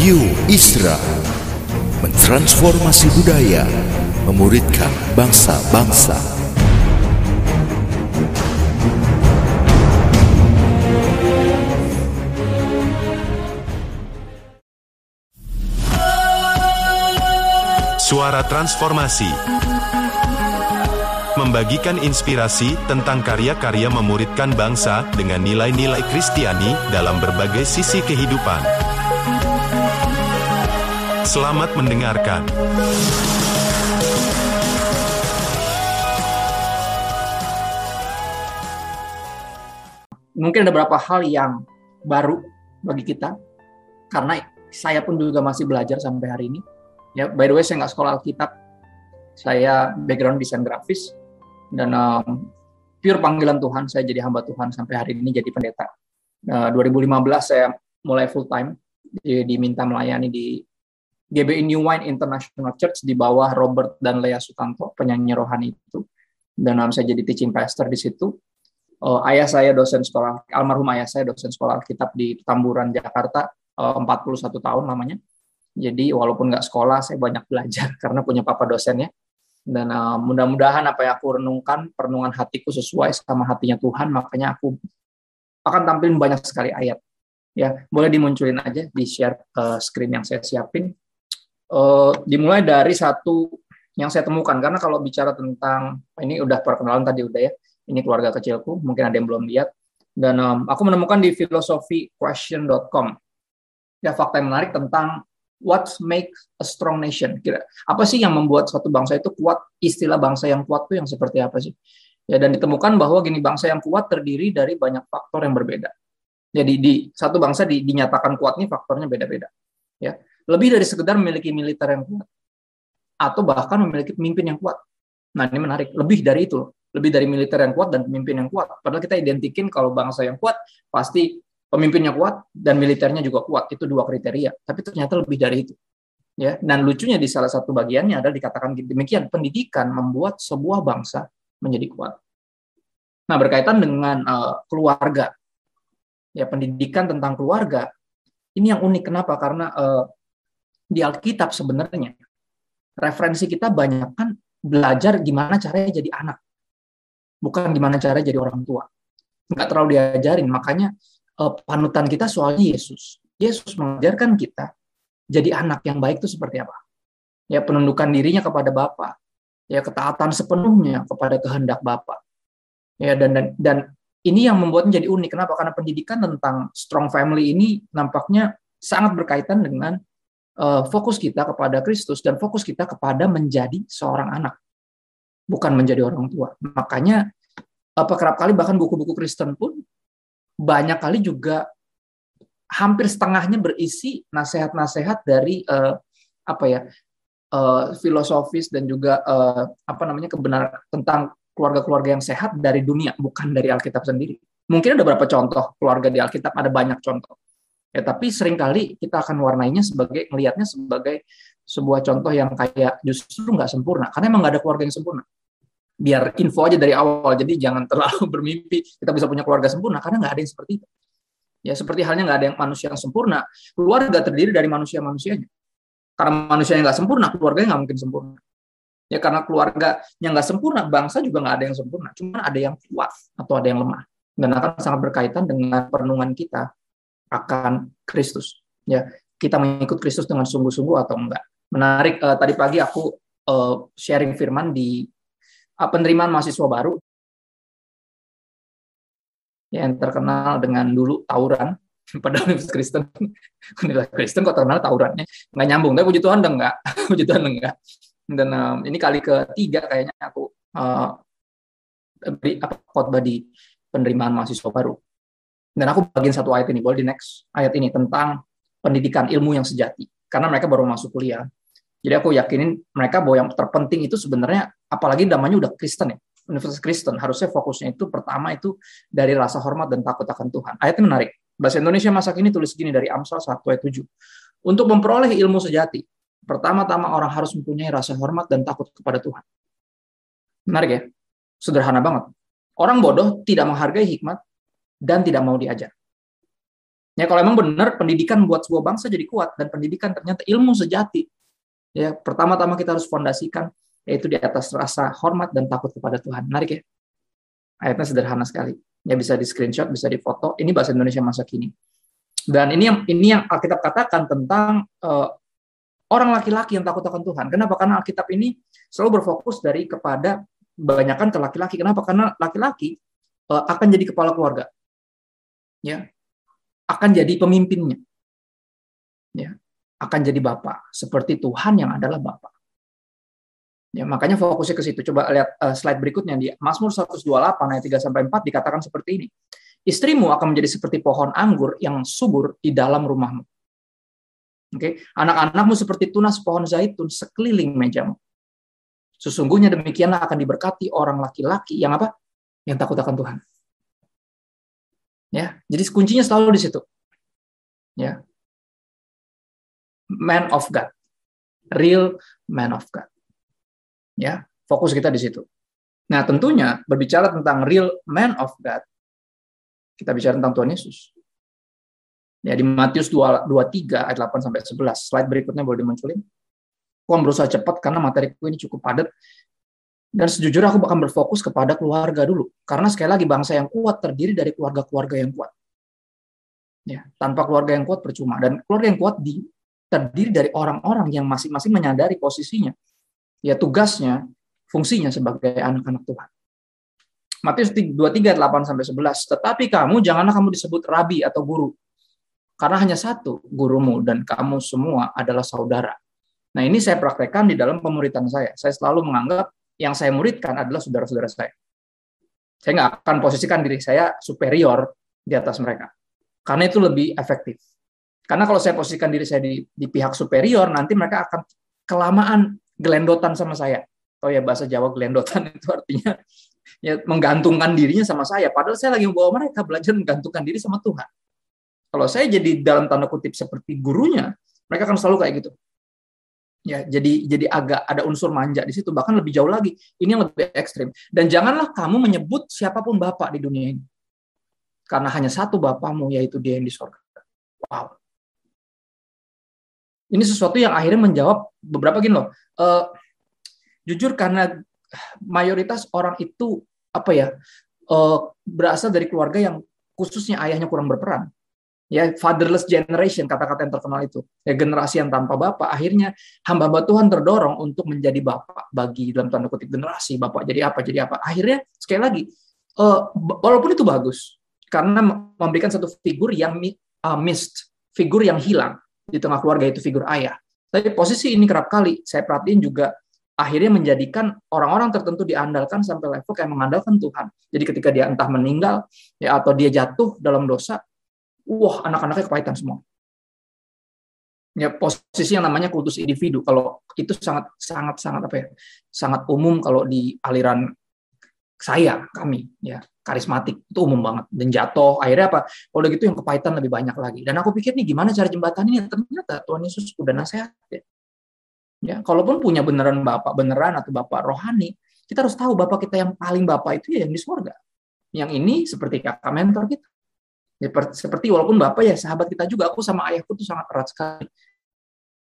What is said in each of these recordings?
Radio Isra mentransformasi budaya, memuridkan bangsa-bangsa. Suara Transformasi Membagikan inspirasi tentang karya-karya memuridkan bangsa dengan nilai-nilai Kristiani dalam berbagai sisi kehidupan. Selamat mendengarkan. mungkin ada beberapa hal yang baru bagi kita karena saya pun juga masih belajar sampai hari ini. Ya, by the way saya nggak sekolah Alkitab, saya background desain grafis dan um, pure panggilan Tuhan saya jadi hamba Tuhan sampai hari ini jadi pendeta. Uh, 2015 saya mulai full time diminta melayani di GBI New Wine International Church di bawah Robert dan Lea Sutanto penyanyi rohani itu. Dan um, saya jadi teaching pastor di situ. Uh, ayah saya dosen sekolah almarhum ayah saya dosen sekolah Alkitab di Tamburan Jakarta uh, 41 tahun namanya. Jadi walaupun nggak sekolah saya banyak belajar karena punya papa dosennya dan uh, mudah-mudahan apa yang aku renungkan perenungan hatiku sesuai sama hatinya Tuhan makanya aku akan tampilin banyak sekali ayat. Ya boleh dimunculin aja di share uh, screen yang saya siapin uh, dimulai dari satu yang saya temukan karena kalau bicara tentang ini udah perkenalan tadi udah ya ini keluarga kecilku, mungkin ada yang belum lihat. Dan um, aku menemukan di philosophyquestion.com ya fakta yang menarik tentang what makes a strong nation. Kira apa sih yang membuat suatu bangsa itu kuat? Istilah bangsa yang kuat itu yang seperti apa sih? Ya dan ditemukan bahwa gini bangsa yang kuat terdiri dari banyak faktor yang berbeda. Jadi di satu bangsa di, dinyatakan ini faktornya beda-beda. Ya, lebih dari sekedar memiliki militer yang kuat atau bahkan memiliki pemimpin yang kuat. Nah ini menarik. Lebih dari itu lebih dari militer yang kuat dan pemimpin yang kuat. Padahal kita identikin kalau bangsa yang kuat pasti pemimpinnya kuat dan militernya juga kuat. Itu dua kriteria. Tapi ternyata lebih dari itu. Ya, dan lucunya di salah satu bagiannya adalah dikatakan demikian, pendidikan membuat sebuah bangsa menjadi kuat. Nah, berkaitan dengan uh, keluarga. Ya, pendidikan tentang keluarga ini yang unik kenapa? Karena uh, di Alkitab sebenarnya referensi kita banyak kan belajar gimana caranya jadi anak bukan gimana cara jadi orang tua. Nggak terlalu diajarin, makanya uh, panutan kita soalnya Yesus. Yesus mengajarkan kita jadi anak yang baik itu seperti apa. Ya penundukan dirinya kepada Bapa, ya ketaatan sepenuhnya kepada kehendak Bapa. Ya dan dan dan ini yang membuatnya jadi unik. Kenapa? Karena pendidikan tentang strong family ini nampaknya sangat berkaitan dengan fokus kita kepada Kristus dan fokus kita kepada menjadi seorang anak bukan menjadi orang tua. Makanya apa kerap kali bahkan buku-buku Kristen pun banyak kali juga hampir setengahnya berisi nasihat-nasihat dari uh, apa ya uh, filosofis dan juga uh, apa namanya kebenaran tentang keluarga-keluarga yang sehat dari dunia bukan dari Alkitab sendiri. Mungkin ada beberapa contoh keluarga di Alkitab ada banyak contoh. Ya, tapi sering kali kita akan warnainya sebagai melihatnya sebagai sebuah contoh yang kayak justru nggak sempurna karena emang nggak ada keluarga yang sempurna biar info aja dari awal. Jadi jangan terlalu bermimpi kita bisa punya keluarga sempurna karena nggak ada yang seperti itu. Ya seperti halnya nggak ada yang manusia yang sempurna. Keluarga terdiri dari manusia-manusianya. Karena manusia yang nggak sempurna, keluarganya nggak mungkin sempurna. Ya karena keluarga yang nggak sempurna, bangsa juga nggak ada yang sempurna. Cuma ada yang kuat atau ada yang lemah. Dan akan sangat berkaitan dengan perenungan kita akan Kristus. Ya kita mengikut Kristus dengan sungguh-sungguh atau enggak. Menarik uh, tadi pagi aku uh, sharing firman di Ah, penerimaan mahasiswa baru. Yang terkenal dengan dulu tawuran pada Universitas Kristen. Universitas Kristen kok terkenal tawurannya nggak nyambung. Tapi puji Tuhan enggak puji Tuhan enggak dan um, ini kali ketiga kayaknya aku uh, beri apa khotbah di penerimaan mahasiswa baru dan aku bagian satu ayat ini boleh di next ayat ini tentang pendidikan ilmu yang sejati karena mereka baru masuk kuliah jadi aku yakinin mereka bahwa yang terpenting itu sebenarnya apalagi namanya udah Kristen ya, Universitas Kristen, harusnya fokusnya itu pertama itu dari rasa hormat dan takut akan Tuhan. Ayatnya menarik. Bahasa Indonesia masa kini tulis gini dari Amsal 1 ayat 7. Untuk memperoleh ilmu sejati, pertama-tama orang harus mempunyai rasa hormat dan takut kepada Tuhan. Menarik ya? Sederhana banget. Orang bodoh tidak menghargai hikmat dan tidak mau diajar. Ya kalau emang benar pendidikan buat sebuah bangsa jadi kuat dan pendidikan ternyata ilmu sejati. Ya, pertama-tama kita harus fondasikan yaitu di atas rasa hormat dan takut kepada Tuhan. Menarik ya? Ayatnya sederhana sekali. Ya bisa di screenshot, bisa di foto. Ini bahasa Indonesia masa kini. Dan ini yang ini yang Alkitab katakan tentang uh, orang laki-laki yang takut akan Tuhan. Kenapa? Karena Alkitab ini selalu berfokus dari kepada banyakkan ke laki-laki. Kenapa? Karena laki-laki uh, akan jadi kepala keluarga. Ya, akan jadi pemimpinnya. Ya, akan jadi bapak seperti Tuhan yang adalah bapak. Ya, makanya fokusnya ke situ. Coba lihat uh, slide berikutnya di Mazmur 128 ayat 3 sampai 4 dikatakan seperti ini. Istrimu akan menjadi seperti pohon anggur yang subur di dalam rumahmu. Oke, okay? anak-anakmu seperti tunas pohon zaitun sekeliling mejamu. Sesungguhnya demikianlah akan diberkati orang laki-laki yang apa? Yang takut akan Tuhan. Ya, jadi kuncinya selalu di situ. Ya. Man of God. Real man of God. Ya, fokus kita di situ. Nah, tentunya berbicara tentang real man of God, kita bicara tentang Tuhan Yesus. Ya, di Matius 2, 23 ayat 8 sampai 11. Slide berikutnya boleh dimunculin. Aku berusaha cepat karena materiku ini cukup padat. Dan sejujurnya aku akan berfokus kepada keluarga dulu. Karena sekali lagi bangsa yang kuat terdiri dari keluarga-keluarga yang kuat. Ya, tanpa keluarga yang kuat percuma. Dan keluarga yang kuat di, terdiri dari orang-orang yang masing-masing menyadari posisinya. Ya tugasnya, fungsinya sebagai anak-anak Tuhan. Matius 23, 8 sampai 11. Tetapi kamu janganlah kamu disebut rabi atau guru. Karena hanya satu gurumu dan kamu semua adalah saudara. Nah ini saya praktekkan di dalam pemuritan saya. Saya selalu menganggap yang saya muridkan adalah saudara-saudara saya. Saya nggak akan posisikan diri saya superior di atas mereka. Karena itu lebih efektif. Karena kalau saya posisikan diri saya di, di pihak superior, nanti mereka akan kelamaan gelendotan sama saya. Oh ya bahasa Jawa gelendotan itu artinya ya menggantungkan dirinya sama saya. Padahal saya lagi membawa mereka belajar menggantungkan diri sama Tuhan. Kalau saya jadi dalam tanda kutip seperti gurunya, mereka akan selalu kayak gitu ya jadi jadi agak ada unsur manja di situ bahkan lebih jauh lagi ini yang lebih ekstrim. Dan janganlah kamu menyebut siapa pun bapak di dunia ini. Karena hanya satu bapakmu yaitu dia yang di sorga. Wow. Ini sesuatu yang akhirnya menjawab beberapa gini loh. Uh, jujur karena mayoritas orang itu apa ya uh, berasal dari keluarga yang khususnya ayahnya kurang berperan ya fatherless generation kata-kata yang terkenal itu. Ya generasi yang tanpa bapak. Akhirnya hamba-hamba Tuhan terdorong untuk menjadi bapak bagi dalam tanda kutip generasi. Bapak jadi apa jadi apa. Akhirnya sekali lagi uh, walaupun itu bagus karena memberikan satu figur yang uh, missed figur yang hilang di tengah keluarga itu figur ayah. Tapi posisi ini kerap kali saya perhatiin juga akhirnya menjadikan orang-orang tertentu diandalkan sampai level kayak mengandalkan Tuhan. Jadi ketika dia entah meninggal ya atau dia jatuh dalam dosa, wah anak-anaknya kepahitan semua. Ya posisi yang namanya kultus individu kalau itu sangat sangat sangat apa ya sangat umum kalau di aliran saya kami ya karismatik itu umum banget. Dan jatuh akhirnya apa? Kalau gitu yang kepahitan lebih banyak lagi. Dan aku pikir nih gimana cara jembatan ini? Ternyata Tuhan Yesus udah nasihat ya. ya kalaupun punya beneran bapak beneran atau bapak rohani kita harus tahu bapak kita yang paling bapak itu ya yang di surga yang ini seperti kakak mentor kita seperti walaupun bapak ya sahabat kita juga, aku sama ayahku tuh sangat erat sekali.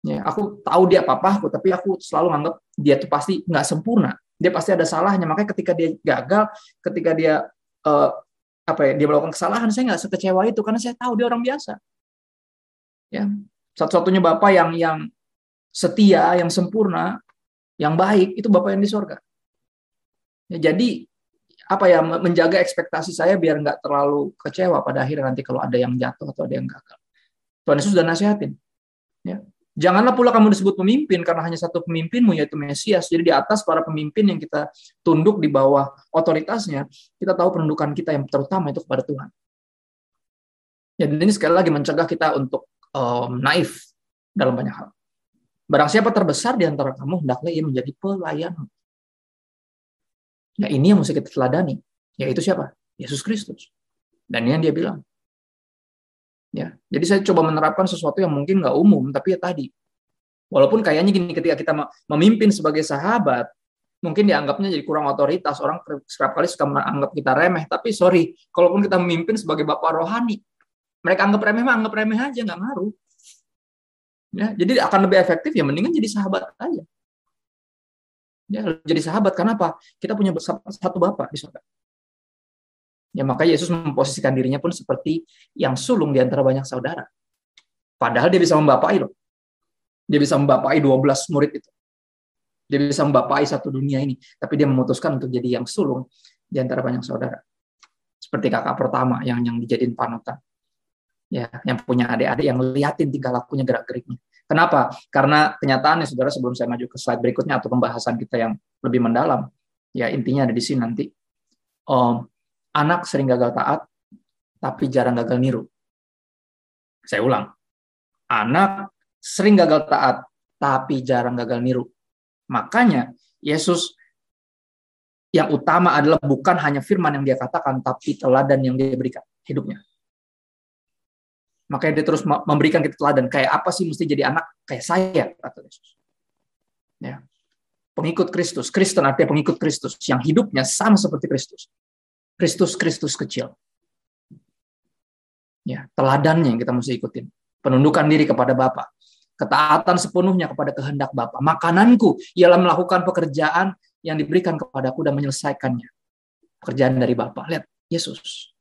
Ya, aku tahu dia papa aku, tapi aku selalu anggap dia tuh pasti nggak sempurna. Dia pasti ada salahnya. Makanya ketika dia gagal, ketika dia uh, apa ya, dia melakukan kesalahan, saya nggak sekecewa itu karena saya tahu dia orang biasa. Ya, satu-satunya bapak yang yang setia, yang sempurna, yang baik itu bapak yang di sorga. Ya, jadi apa ya menjaga ekspektasi saya biar nggak terlalu kecewa pada akhirnya nanti kalau ada yang jatuh atau ada yang gagal. Tuhan Yesus sudah nasihatin. Ya. Janganlah pula kamu disebut pemimpin karena hanya satu pemimpinmu yaitu Mesias. Jadi di atas para pemimpin yang kita tunduk di bawah otoritasnya, kita tahu penundukan kita yang terutama itu kepada Tuhan. Ya, dan ini sekali lagi mencegah kita untuk um, naif dalam banyak hal. Barang siapa terbesar di antara kamu, hendaklah ia menjadi pelayan. Ya ini yang mesti kita teladani. Yaitu siapa? Yesus Kristus. Dan ini yang dia bilang. Ya, jadi saya coba menerapkan sesuatu yang mungkin nggak umum, tapi ya tadi. Walaupun kayaknya gini ketika kita memimpin sebagai sahabat, mungkin dianggapnya jadi kurang otoritas. Orang kerap kali suka menganggap kita remeh. Tapi sorry, kalaupun kita memimpin sebagai bapak rohani, mereka anggap remeh mah anggap remeh aja nggak ngaruh. Ya, jadi akan lebih efektif ya mendingan jadi sahabat aja. Ya, jadi sahabat karena apa? Kita punya satu bapak di surga. Ya maka Yesus memposisikan dirinya pun seperti yang sulung di antara banyak saudara. Padahal dia bisa membapai loh. Dia bisa membapai 12 murid itu. Dia bisa membapai satu dunia ini. Tapi dia memutuskan untuk jadi yang sulung di antara banyak saudara. Seperti kakak pertama yang yang dijadiin panutan. Ya, yang punya adik-adik yang liatin tingkah lakunya gerak-geriknya. Kenapa? Karena kenyataannya, saudara, sebelum saya maju ke slide berikutnya atau pembahasan kita yang lebih mendalam, ya intinya ada di sini nanti. Um, anak sering gagal taat, tapi jarang gagal niru. Saya ulang, anak sering gagal taat, tapi jarang gagal niru. Makanya Yesus yang utama adalah bukan hanya firman yang dia katakan, tapi teladan yang dia berikan hidupnya. Makanya dia terus memberikan kita teladan. Kayak apa sih mesti jadi anak? Kayak saya, kata Yesus. Ya. Pengikut Kristus. Kristen artinya pengikut Kristus. Yang hidupnya sama seperti Kristus. Kristus, Kristus kecil. Ya, teladannya yang kita mesti ikutin. Penundukan diri kepada Bapa. Ketaatan sepenuhnya kepada kehendak Bapa. Makananku ialah melakukan pekerjaan yang diberikan kepadaku dan menyelesaikannya. Pekerjaan dari Bapa. Lihat, Yesus.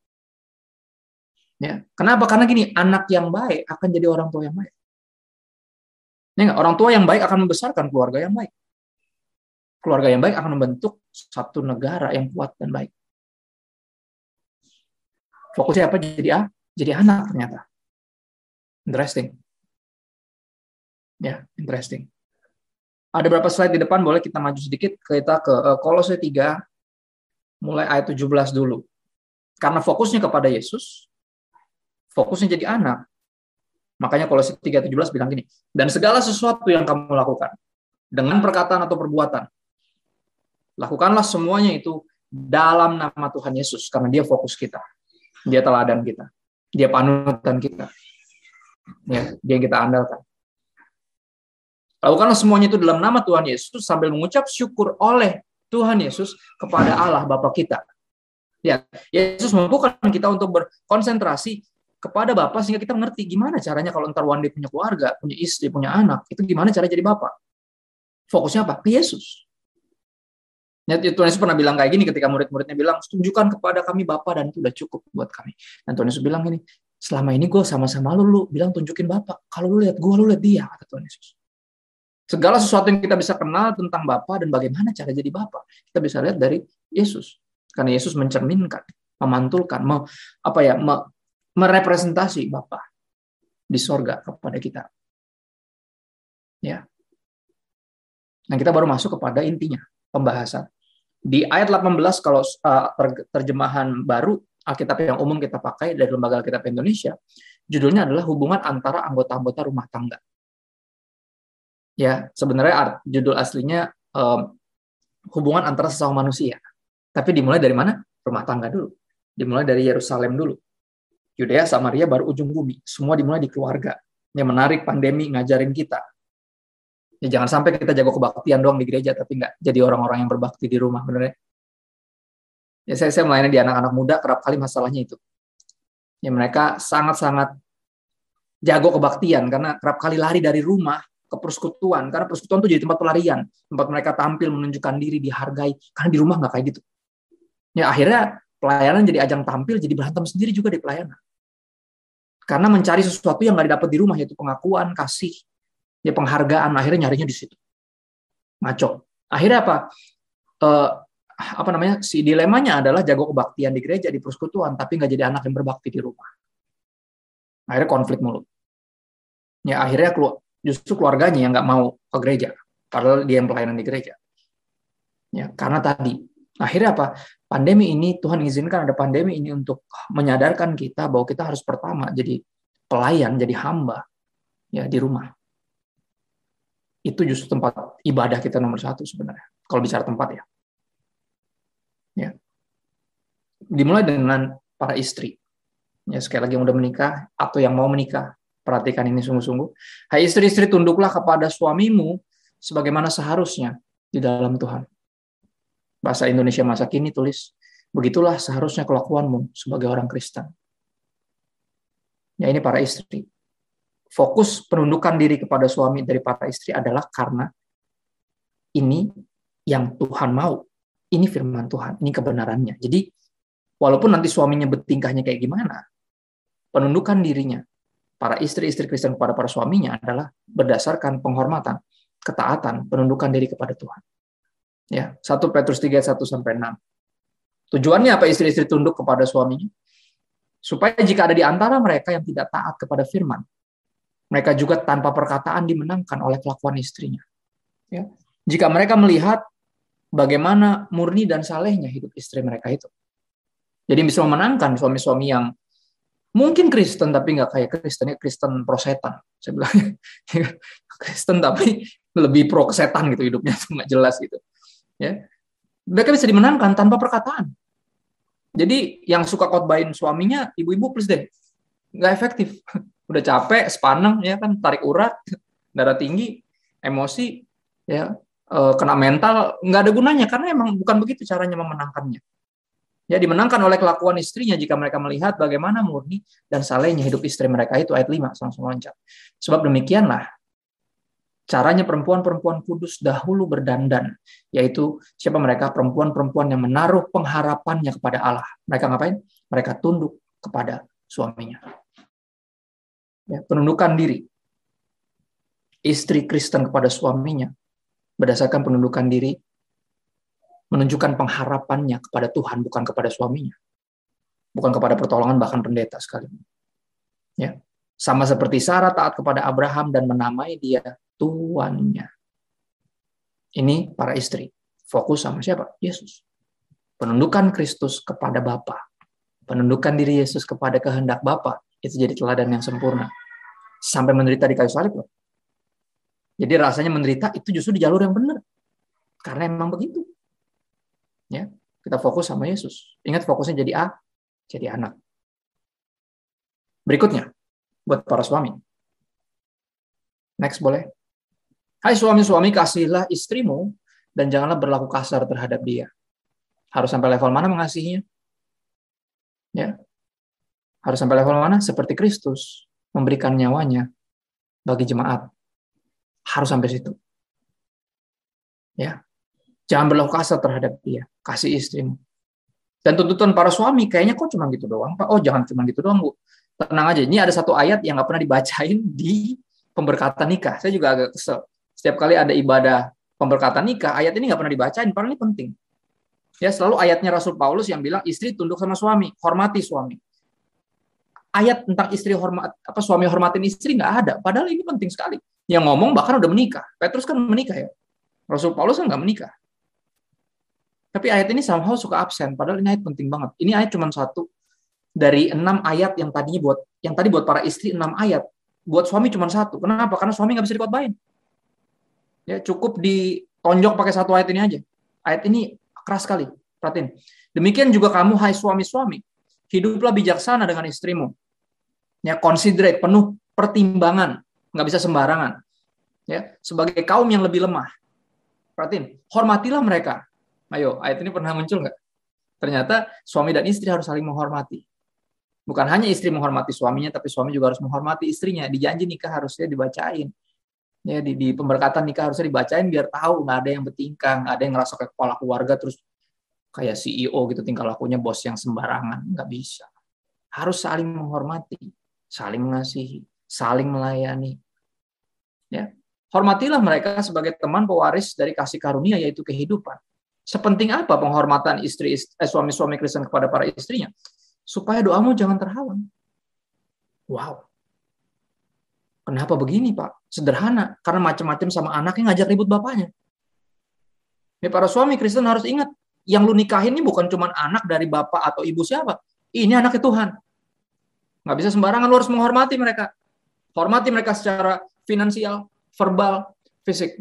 Ya. Kenapa? Karena gini, anak yang baik akan jadi orang tua yang baik. Ya, orang tua yang baik akan membesarkan keluarga yang baik. Keluarga yang baik akan membentuk satu negara yang kuat dan baik. Fokusnya apa? Jadi A, jadi anak ternyata. Interesting. Ya, interesting. Ada berapa slide di depan? Boleh kita maju sedikit. Kita ke uh, Kolose 3, mulai ayat 17 dulu. Karena fokusnya kepada Yesus, fokusnya jadi anak. Makanya kalau 3.17 bilang gini, dan segala sesuatu yang kamu lakukan, dengan perkataan atau perbuatan, lakukanlah semuanya itu dalam nama Tuhan Yesus, karena dia fokus kita. Dia teladan kita. Dia panutan kita. Ya, dia yang kita andalkan. Lakukanlah semuanya itu dalam nama Tuhan Yesus sambil mengucap syukur oleh Tuhan Yesus kepada Allah Bapa kita. Ya, Yesus mampukan kita untuk berkonsentrasi kepada Bapak sehingga kita mengerti gimana caranya kalau ntar one day punya keluarga, punya istri, punya anak, itu gimana cara jadi Bapak. Fokusnya apa? Ke Yesus. Ya, Tuhan Yesus pernah bilang kayak gini ketika murid-muridnya bilang, tunjukkan kepada kami Bapak dan itu udah cukup buat kami. Dan Tuhan Yesus bilang gini, selama ini gue sama-sama lu, lu bilang tunjukin Bapak. Kalau lu lihat gue, lu lihat dia, kata Tuhan Yesus. Segala sesuatu yang kita bisa kenal tentang Bapak dan bagaimana cara jadi Bapak, kita bisa lihat dari Yesus. Karena Yesus mencerminkan, memantulkan, me, apa ya, me, merepresentasi Bapa di sorga kepada kita. Ya. Nah, kita baru masuk kepada intinya, pembahasan. Di ayat 18 kalau uh, terjemahan baru Alkitab yang umum kita pakai dari Lembaga Alkitab Indonesia, judulnya adalah hubungan antara anggota-anggota rumah tangga. Ya, sebenarnya art, judul aslinya um, hubungan antara sesama manusia. Tapi dimulai dari mana? Rumah tangga dulu. Dimulai dari Yerusalem dulu. Yudea, Samaria baru ujung bumi. Semua dimulai di keluarga. Yang menarik pandemi ngajarin kita. Ya, jangan sampai kita jago kebaktian doang di gereja, tapi nggak jadi orang-orang yang berbakti di rumah, bener ya? Ya, saya, saya melayani di anak-anak muda, kerap kali masalahnya itu. Ya, mereka sangat-sangat jago kebaktian, karena kerap kali lari dari rumah ke persekutuan, karena persekutuan itu jadi tempat pelarian, tempat mereka tampil, menunjukkan diri, dihargai, karena di rumah nggak kayak gitu. Ya, akhirnya pelayanan jadi ajang tampil, jadi berantem sendiri juga di pelayanan. Karena mencari sesuatu yang nggak didapat di rumah, yaitu pengakuan, kasih, ya penghargaan, akhirnya nyarinya di situ. Ngaco. Akhirnya apa? Eh, apa namanya? Si dilemanya adalah jago kebaktian di gereja, di persekutuan, tapi nggak jadi anak yang berbakti di rumah. Akhirnya konflik mulu. Ya akhirnya keluar, justru keluarganya yang nggak mau ke gereja, padahal dia yang pelayanan di gereja. Ya, karena tadi akhirnya apa? Pandemi ini Tuhan izinkan ada pandemi ini untuk menyadarkan kita bahwa kita harus pertama jadi pelayan, jadi hamba ya di rumah. Itu justru tempat ibadah kita nomor satu sebenarnya. Kalau bicara tempat ya. Ya. Dimulai dengan para istri. Ya sekali lagi yang udah menikah atau yang mau menikah, perhatikan ini sungguh-sungguh. Hai istri-istri tunduklah kepada suamimu sebagaimana seharusnya di dalam Tuhan bahasa Indonesia masa kini tulis, begitulah seharusnya kelakuanmu sebagai orang Kristen. Ya ini para istri. Fokus penundukan diri kepada suami dari para istri adalah karena ini yang Tuhan mau. Ini firman Tuhan, ini kebenarannya. Jadi walaupun nanti suaminya bertingkahnya kayak gimana, penundukan dirinya para istri-istri Kristen kepada para suaminya adalah berdasarkan penghormatan, ketaatan, penundukan diri kepada Tuhan. Ya, 1 Petrus 3 1 sampai 6. Tujuannya apa istri-istri tunduk kepada suaminya? Supaya jika ada di antara mereka yang tidak taat kepada firman, mereka juga tanpa perkataan dimenangkan oleh kelakuan istrinya. Ya. Jika mereka melihat bagaimana murni dan salehnya hidup istri mereka itu. Jadi bisa memenangkan suami-suami yang mungkin Kristen tapi nggak kayak Kristen, ya Kristen pro setan. Saya bilang Kristen tapi lebih pro setan gitu hidupnya nggak jelas gitu. Ya, mereka bisa dimenangkan tanpa perkataan. Jadi yang suka khotbahin suaminya, ibu-ibu please deh, nggak efektif. Udah capek, sepaneng ya kan, tarik urat, darah tinggi, emosi, ya eh, kena mental, nggak ada gunanya karena emang bukan begitu caranya memenangkannya. Ya dimenangkan oleh kelakuan istrinya jika mereka melihat bagaimana murni dan salehnya hidup istri mereka itu ayat 5 langsung loncat. Sebab demikianlah caranya perempuan-perempuan kudus dahulu berdandan, yaitu siapa mereka perempuan-perempuan yang menaruh pengharapannya kepada Allah. Mereka ngapain? Mereka tunduk kepada suaminya. Ya, penundukan diri istri Kristen kepada suaminya berdasarkan penundukan diri menunjukkan pengharapannya kepada Tuhan bukan kepada suaminya. Bukan kepada pertolongan bahkan pendeta sekali. Ya. Sama seperti Sarah taat kepada Abraham dan menamai dia tuannya. Ini para istri. Fokus sama siapa? Yesus. Penundukan Kristus kepada Bapa. Penundukan diri Yesus kepada kehendak Bapa itu jadi teladan yang sempurna. Sampai menderita di kayu salib loh. Jadi rasanya menderita itu justru di jalur yang benar. Karena emang begitu. Ya, kita fokus sama Yesus. Ingat fokusnya jadi A, jadi anak. Berikutnya, buat para suami. Next boleh. Hai suami-suami, kasihilah istrimu dan janganlah berlaku kasar terhadap dia. Harus sampai level mana mengasihinya? Ya. Harus sampai level mana? Seperti Kristus memberikan nyawanya bagi jemaat. Harus sampai situ. Ya. Jangan berlaku kasar terhadap dia. Kasih istrimu. Dan tuntutan para suami kayaknya kok cuma gitu doang, Pak. Oh, jangan cuma gitu doang, Bu. Tenang aja. Ini ada satu ayat yang nggak pernah dibacain di pemberkatan nikah. Saya juga agak kesel setiap kali ada ibadah pemberkatan nikah, ayat ini nggak pernah dibacain, padahal ini penting. Ya, selalu ayatnya Rasul Paulus yang bilang istri tunduk sama suami, hormati suami. Ayat tentang istri hormat apa suami hormatin istri nggak ada, padahal ini penting sekali. Yang ngomong bahkan udah menikah. Petrus kan menikah ya. Rasul Paulus kan nggak menikah. Tapi ayat ini somehow suka absen, padahal ini ayat penting banget. Ini ayat cuma satu dari enam ayat yang tadinya buat yang tadi buat para istri enam ayat, buat suami cuma satu. Kenapa? Karena suami nggak bisa dikotbahin. Ya, cukup ditonjok pakai satu ayat ini aja. Ayat ini keras sekali. Perhatiin. Demikian juga kamu, hai suami-suami, hiduplah bijaksana dengan istrimu. Ya, considerate, penuh pertimbangan, nggak bisa sembarangan. Ya, sebagai kaum yang lebih lemah. Perhatiin, hormatilah mereka. Ayo, ayat ini pernah muncul nggak? Ternyata suami dan istri harus saling menghormati. Bukan hanya istri menghormati suaminya, tapi suami juga harus menghormati istrinya. Di janji nikah harusnya dibacain ya di, di pemberkatan nikah harusnya dibacain biar tahu nggak ada yang bertingkah nggak ada yang ngerasa kayak kepala keluarga terus kayak CEO gitu tingkah lakunya bos yang sembarangan nggak bisa. Harus saling menghormati saling mengasihi saling melayani. Ya hormatilah mereka sebagai teman pewaris dari kasih karunia yaitu kehidupan. Sepenting apa penghormatan istri eh, suami-suami Kristen kepada para istrinya? Supaya doamu jangan terhalang. Wow Kenapa begini, Pak? Sederhana, karena macam-macam sama anaknya ngajak ribut bapaknya. Ya, para suami Kristen harus ingat, yang lu nikahin ini bukan cuma anak dari bapak atau ibu siapa. Ini anaknya Tuhan. Nggak bisa sembarangan, lu harus menghormati mereka. Hormati mereka secara finansial, verbal, fisik.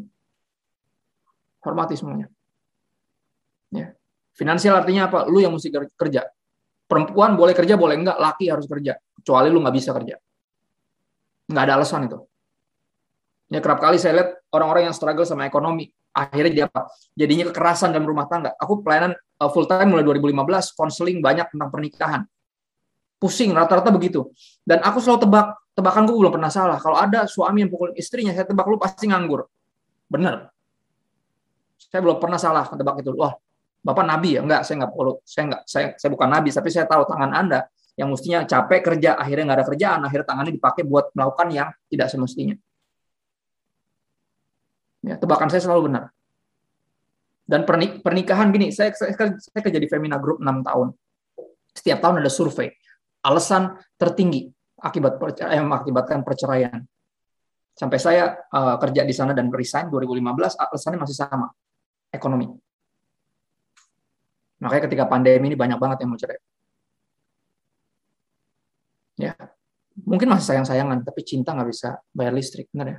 Hormati semuanya. Ya. Finansial artinya apa? Lu yang mesti kerja. Perempuan boleh kerja, boleh enggak. Laki harus kerja. Kecuali lu nggak bisa kerja. Nggak ada alasan itu. Ya kerap kali saya lihat orang-orang yang struggle sama ekonomi, akhirnya dia apa? Jadinya kekerasan dalam rumah tangga. Aku pelayanan uh, full time mulai 2015, konseling banyak tentang pernikahan. Pusing, rata-rata begitu. Dan aku selalu tebak, tebakanku belum pernah salah. Kalau ada suami yang pukul istrinya, saya tebak lu pasti nganggur. Benar. Saya belum pernah salah tebak itu. Wah, Bapak nabi ya? Enggak, saya enggak perlu. Saya enggak, saya, saya bukan nabi, tapi saya tahu tangan Anda yang mestinya capek kerja, akhirnya nggak ada kerjaan, akhirnya tangannya dipakai buat melakukan yang tidak semestinya. Ya, tebakan saya selalu benar. Dan pernikahan gini, saya, saya, saya kerja di Femina Group 6 tahun. Setiap tahun ada survei alasan tertinggi akibat eh, mengakibatkan perceraian. Sampai saya uh, kerja di sana dan resign 2015, alasannya masih sama, ekonomi. Makanya ketika pandemi ini banyak banget yang mau cerai. Ya, mungkin masih sayang-sayangan, tapi cinta nggak bisa bayar listrik, benar ya?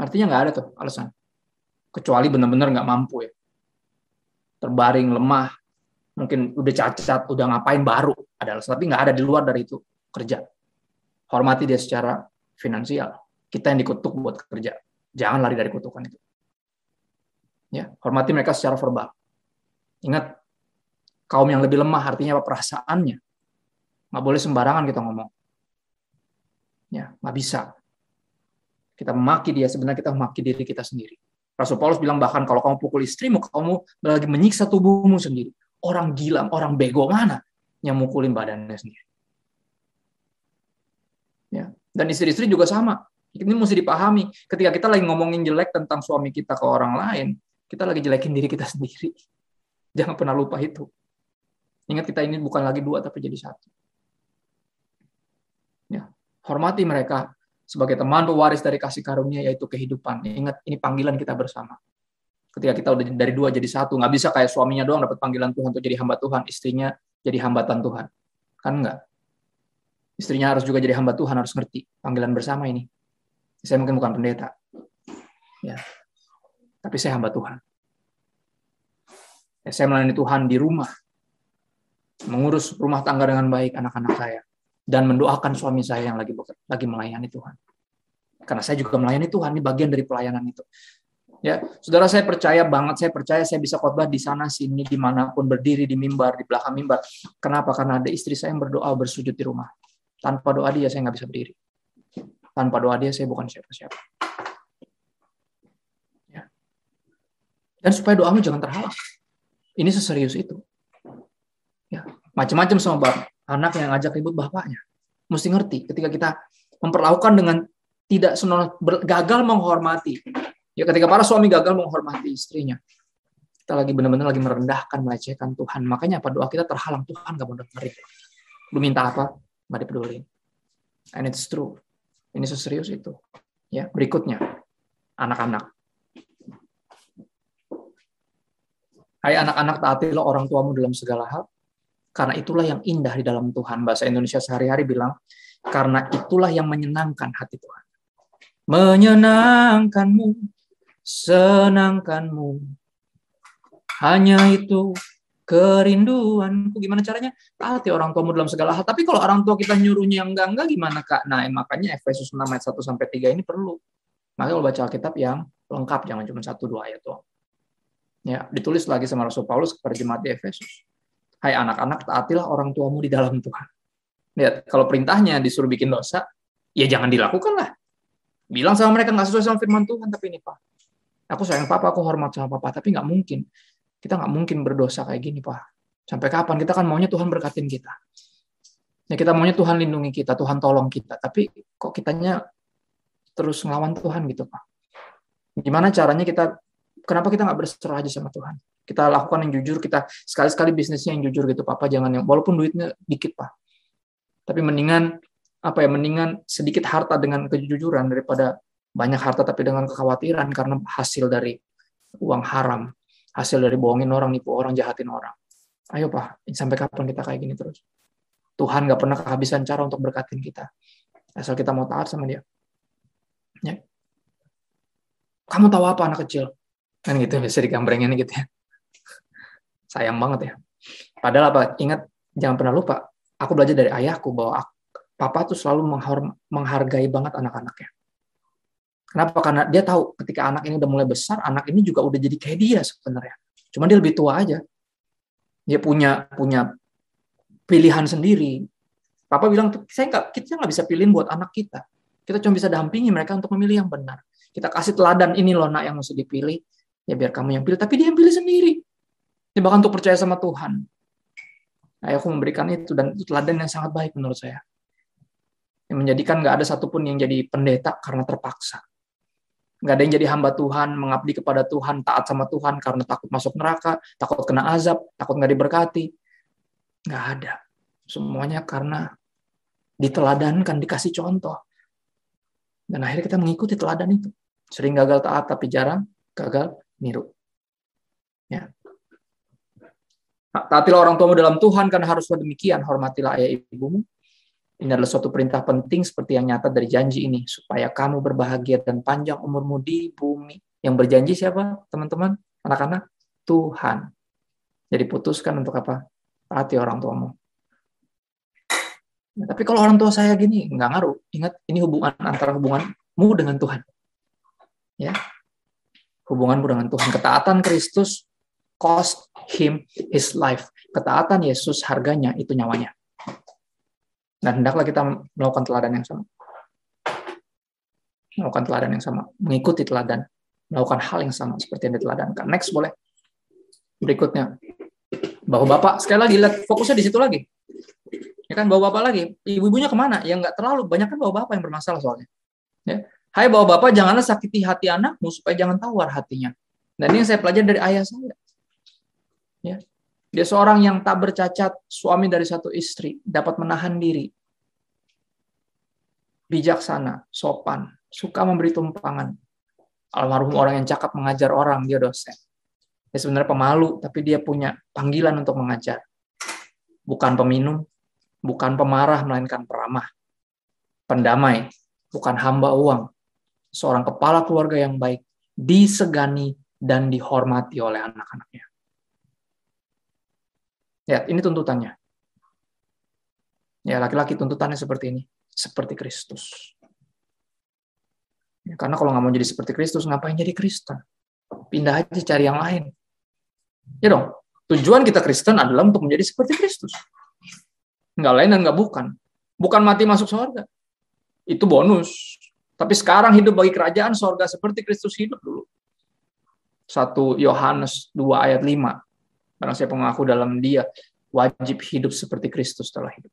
Artinya nggak ada tuh alasan. Kecuali benar-benar nggak mampu ya. Terbaring, lemah, mungkin udah cacat, udah ngapain baru ada alasan, tapi nggak ada di luar dari itu kerja. Hormati dia secara finansial. Kita yang dikutuk buat kerja. Jangan lari dari kutukan itu. Ya, hormati mereka secara verbal. Ingat, kaum yang lebih lemah artinya apa? Perasaannya. Nggak boleh sembarangan kita ngomong. Ya, nggak bisa. Kita memaki dia, sebenarnya kita memaki diri kita sendiri. Rasul Paulus bilang bahkan kalau kamu pukul istrimu, kamu lagi menyiksa tubuhmu sendiri orang gila, orang bego mana yang mukulin badannya sendiri. Ya. Dan istri-istri juga sama. Ini mesti dipahami. Ketika kita lagi ngomongin jelek tentang suami kita ke orang lain, kita lagi jelekin diri kita sendiri. Jangan pernah lupa itu. Ingat kita ini bukan lagi dua tapi jadi satu. Hormati mereka sebagai teman pewaris dari kasih karunia yaitu kehidupan. Ingat ini panggilan kita bersama. Ketika kita udah dari dua jadi satu nggak bisa kayak suaminya doang dapat panggilan Tuhan untuk jadi hamba Tuhan istrinya jadi hambatan Tuhan. Kan nggak? Istrinya harus juga jadi hamba Tuhan harus ngerti panggilan bersama ini. Saya mungkin bukan pendeta. Ya. Tapi saya hamba Tuhan. Ya, saya melayani Tuhan di rumah. Mengurus rumah tangga dengan baik anak-anak saya dan mendoakan suami saya yang lagi lagi melayani Tuhan karena saya juga melayani Tuhan ini bagian dari pelayanan itu Ya, saudara saya percaya banget, saya percaya saya bisa khotbah di sana sini di mana pun berdiri di mimbar di belakang mimbar. Kenapa? Karena ada istri saya yang berdoa bersujud di rumah. Tanpa doa dia saya nggak bisa berdiri. Tanpa doa dia saya bukan siapa-siapa. Ya. Dan supaya doamu jangan terhalang. Ini seserius itu. Ya, macam-macam sama bapak. Anak yang ngajak ribut bapaknya. Mesti ngerti ketika kita memperlakukan dengan tidak senonoh, gagal menghormati Ya ketika para suami gagal menghormati istrinya, kita lagi benar-benar lagi merendahkan, melecehkan Tuhan. Makanya apa doa kita terhalang Tuhan gak mau dengerin. Lu minta apa? Gak dipeduli. And it's true. Ini seserius itu. Ya, berikutnya anak-anak. Hai anak-anak taatilah orang tuamu dalam segala hal, karena itulah yang indah di dalam Tuhan. Bahasa Indonesia sehari-hari bilang, karena itulah yang menyenangkan hati Tuhan. Menyenangkanmu senangkanmu. Hanya itu kerinduanku. Gimana caranya? Taati orang tuamu dalam segala hal. Tapi kalau orang tua kita nyuruhnya yang enggak-enggak gimana Kak? Nah, makanya Efesus 6 ayat 1 sampai 3 ini perlu. Makanya kalau baca Alkitab yang lengkap, jangan cuma satu dua ayat doang. Ya, ditulis lagi sama Rasul Paulus kepada jemaat di Efesus. Hai anak-anak, taatilah orang tuamu di dalam Tuhan. Lihat, kalau perintahnya disuruh bikin dosa, ya jangan dilakukan lah. Bilang sama mereka nggak sesuai sama firman Tuhan, tapi ini Pak, Aku sayang papa, aku hormat sama papa, tapi nggak mungkin. Kita nggak mungkin berdosa kayak gini, Pak. Sampai kapan? Kita kan maunya Tuhan berkatin kita. Ya kita maunya Tuhan lindungi kita, Tuhan tolong kita. Tapi kok kitanya terus ngelawan Tuhan gitu, Pak. Gimana caranya kita, kenapa kita nggak berserah aja sama Tuhan? Kita lakukan yang jujur, kita sekali-sekali bisnisnya yang jujur gitu, Papa. Jangan yang, walaupun duitnya dikit, Pak. Tapi mendingan apa ya mendingan sedikit harta dengan kejujuran daripada banyak harta tapi dengan kekhawatiran karena hasil dari uang haram, hasil dari bohongin orang, nipu orang, jahatin orang. Ayo Pak, sampai kapan kita kayak gini terus? Tuhan nggak pernah kehabisan cara untuk berkatin kita. Asal kita mau taat sama dia. Ya. Kamu tahu apa anak kecil? Kan gitu, bisa digambrengin gitu ya. Sayang banget ya. Padahal apa? Ingat, jangan pernah lupa. Aku belajar dari ayahku bahwa papa tuh selalu menghargai banget anak-anaknya Kenapa? Karena dia tahu ketika anak ini udah mulai besar, anak ini juga udah jadi kayak dia sebenarnya. Cuma dia lebih tua aja. Dia punya punya pilihan sendiri. Papa bilang, saya nggak, kita nggak bisa pilihin buat anak kita. Kita cuma bisa dampingi mereka untuk memilih yang benar. Kita kasih teladan ini loh nak yang mesti dipilih. Ya biar kamu yang pilih, tapi dia yang pilih sendiri. Bahkan untuk percaya sama Tuhan. Aku memberikan itu dan itu teladan yang sangat baik menurut saya. Yang menjadikan nggak ada satupun yang jadi pendeta karena terpaksa. Nggak ada yang jadi hamba Tuhan, mengabdi kepada Tuhan, taat sama Tuhan karena takut masuk neraka, takut kena azab, takut nggak diberkati. Nggak ada. Semuanya karena diteladankan, dikasih contoh. Dan akhirnya kita mengikuti teladan itu. Sering gagal taat, tapi jarang gagal niru. Ya. Taatilah orang tuamu dalam Tuhan karena haruslah demikian. Hormatilah ayah ibumu. Ini adalah suatu perintah penting seperti yang nyata dari janji ini. Supaya kamu berbahagia dan panjang umurmu di bumi. Yang berjanji siapa, teman-teman? Anak-anak? Tuhan. Jadi putuskan untuk apa? Taati orang tuamu. Nah, tapi kalau orang tua saya gini, nggak ngaruh. Ingat, ini hubungan antara hubunganmu dengan Tuhan. Ya, hubunganmu dengan Tuhan. Ketaatan Kristus cost him his life. Ketaatan Yesus harganya itu nyawanya. Dan hendaklah kita melakukan teladan yang sama. Melakukan teladan yang sama. Mengikuti teladan. Melakukan hal yang sama seperti yang diteladankan. Next boleh. Berikutnya. Bahwa Bapak, sekali lagi, lihat fokusnya di situ lagi ya kan bawa bapak lagi ibu-ibunya ke mana ya nggak terlalu banyak kan bawa bapak yang bermasalah soalnya ya Hai bawa bapak janganlah sakiti hati anakmu supaya jangan tawar hatinya dan ini yang saya pelajari dari ayah saya ya. Dia seorang yang tak bercacat suami dari satu istri dapat menahan diri. Bijaksana sopan suka memberi tumpangan. Almarhum orang yang cakap mengajar orang dia dosen. Dia sebenarnya pemalu tapi dia punya panggilan untuk mengajar. Bukan peminum bukan pemarah melainkan peramah, pendamai, bukan hamba uang, seorang kepala keluarga yang baik, disegani dan dihormati oleh anak-anaknya. Ya, ini tuntutannya. Ya, laki-laki tuntutannya seperti ini, seperti Kristus. Ya, karena kalau nggak mau jadi seperti Kristus, ngapain jadi Kristen? Pindah aja cari yang lain. Ya dong, tujuan kita Kristen adalah untuk menjadi seperti Kristus. Nggak lain dan nggak bukan. Bukan mati masuk surga. Itu bonus. Tapi sekarang hidup bagi kerajaan surga seperti Kristus hidup dulu. 1 Yohanes 2 ayat 5. Barang saya pengaku dalam dia, wajib hidup seperti Kristus setelah hidup.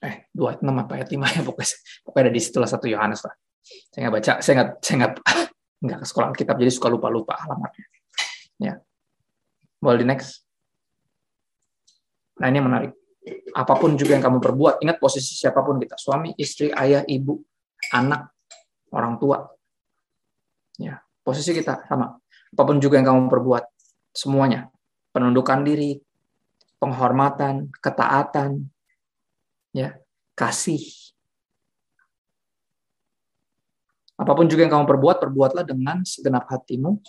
Eh, 2 ayat 6 apa ayat 5 ya pokoknya, pokoknya ada di situlah 1 Yohanes lah. Saya nggak baca, saya nggak saya nggak nggak ke sekolah kitab jadi suka lupa-lupa alamatnya. Ya. Boleh di next. Nah, ini menarik apa pun juga yang kamu perbuat, ingat posisi siapa pun kita, suami, istri, ayah, ibu, anak, orang tua. Ya, posisi kita sama. Apa pun juga yang kamu perbuat, semuanya. Penundukan diri, penghormatan, ketaatan, ya, kasih. Apa pun juga yang kamu perbuat, perbuatlah dengan segenap hatimu,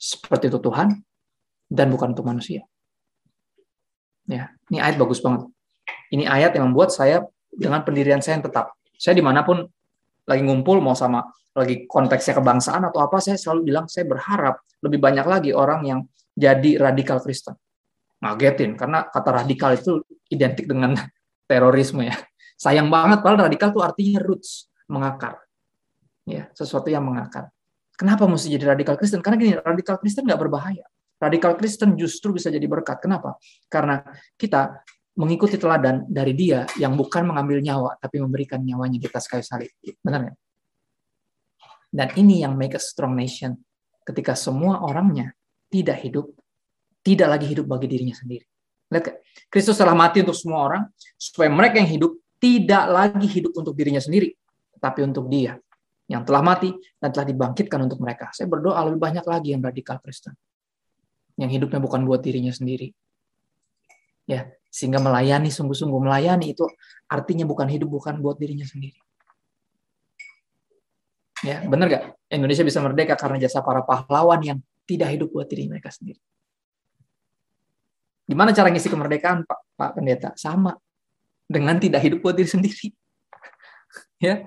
seperti itu Tuhan, dan bukan untuk manusia. Ya, ini ayat bagus banget. Ini ayat yang membuat saya dengan pendirian saya yang tetap. Saya di mana pun lagi ngumpul, mau sama lagi konteksnya kebangsaan atau apa, saya selalu bilang saya berharap lebih banyak lagi orang yang jadi radikal Kristen. Ngagetin, karena kata radikal itu identik dengan terorisme ya. Sayang banget, padahal radikal itu artinya roots, mengakar. Ya, sesuatu yang mengakar. Kenapa mesti jadi radikal Kristen? Karena gini, radikal Kristen nggak berbahaya radikal Kristen justru bisa jadi berkat. Kenapa? Karena kita mengikuti teladan dari dia yang bukan mengambil nyawa, tapi memberikan nyawanya kita sekali salib. Benar ya? Dan ini yang make a strong nation. Ketika semua orangnya tidak hidup, tidak lagi hidup bagi dirinya sendiri. Lihat, Kristus telah mati untuk semua orang, supaya mereka yang hidup tidak lagi hidup untuk dirinya sendiri, tapi untuk dia yang telah mati dan telah dibangkitkan untuk mereka. Saya berdoa lebih banyak lagi yang radikal Kristen yang hidupnya bukan buat dirinya sendiri. Ya, sehingga melayani sungguh-sungguh melayani itu artinya bukan hidup bukan buat dirinya sendiri. Ya, benar gak? Indonesia bisa merdeka karena jasa para pahlawan yang tidak hidup buat diri mereka sendiri. Gimana cara ngisi kemerdekaan, Pak, Pak Pendeta? Sama. Dengan tidak hidup buat diri sendiri. ya.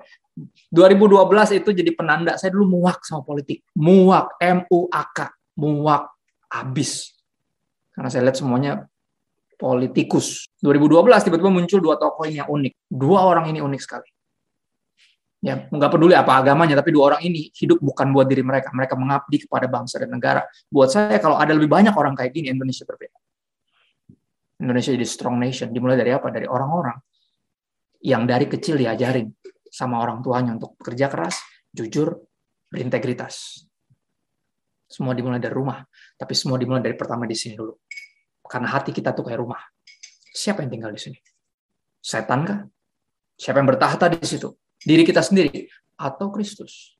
2012 itu jadi penanda saya dulu muak sama politik. Muak, M U A K, muak habis. Karena saya lihat semuanya politikus. 2012 tiba-tiba muncul dua tokoh ini yang unik. Dua orang ini unik sekali. Ya, nggak peduli apa agamanya, tapi dua orang ini hidup bukan buat diri mereka. Mereka mengabdi kepada bangsa dan negara. Buat saya, kalau ada lebih banyak orang kayak gini, Indonesia berbeda. Indonesia jadi strong nation. Dimulai dari apa? Dari orang-orang yang dari kecil diajarin sama orang tuanya untuk bekerja keras, jujur, berintegritas. Semua dimulai dari rumah. Tapi semua dimulai dari pertama di sini dulu. Karena hati kita tuh kayak rumah. Siapa yang tinggal di sini? Setan kah? Siapa yang bertahta di situ? Diri kita sendiri atau Kristus.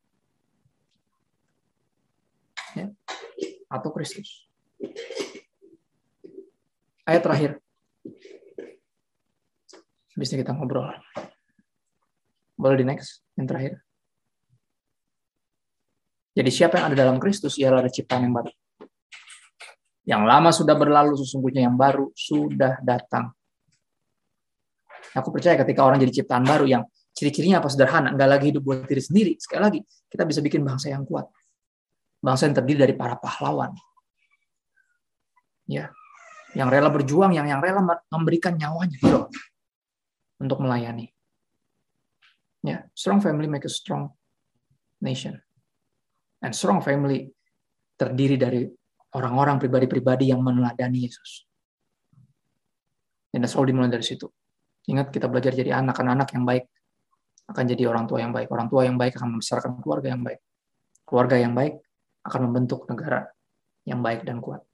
Ya. Atau Kristus. Ayat terakhir. Habis kita ngobrol. Boleh di next, yang terakhir. Jadi siapa yang ada dalam Kristus, ialah ada ciptaan yang baru. Yang lama sudah berlalu, sesungguhnya yang baru sudah datang. Aku percaya ketika orang jadi ciptaan baru yang Ciri-cirinya apa sederhana, nggak lagi hidup buat diri sendiri. Sekali lagi, kita bisa bikin bangsa yang kuat. Bangsa yang terdiri dari para pahlawan. Ya, yang rela berjuang, yang yang rela memberikan nyawanya gitu, untuk melayani. Ya, strong family make a strong nation. And strong family terdiri dari orang-orang pribadi-pribadi yang meneladani Yesus. Dan selalu dimulai dari situ. Ingat kita belajar jadi anak-anak yang baik akan jadi orang tua yang baik. Orang tua yang baik akan membesarkan keluarga yang baik. Keluarga yang baik akan membentuk negara yang baik dan kuat.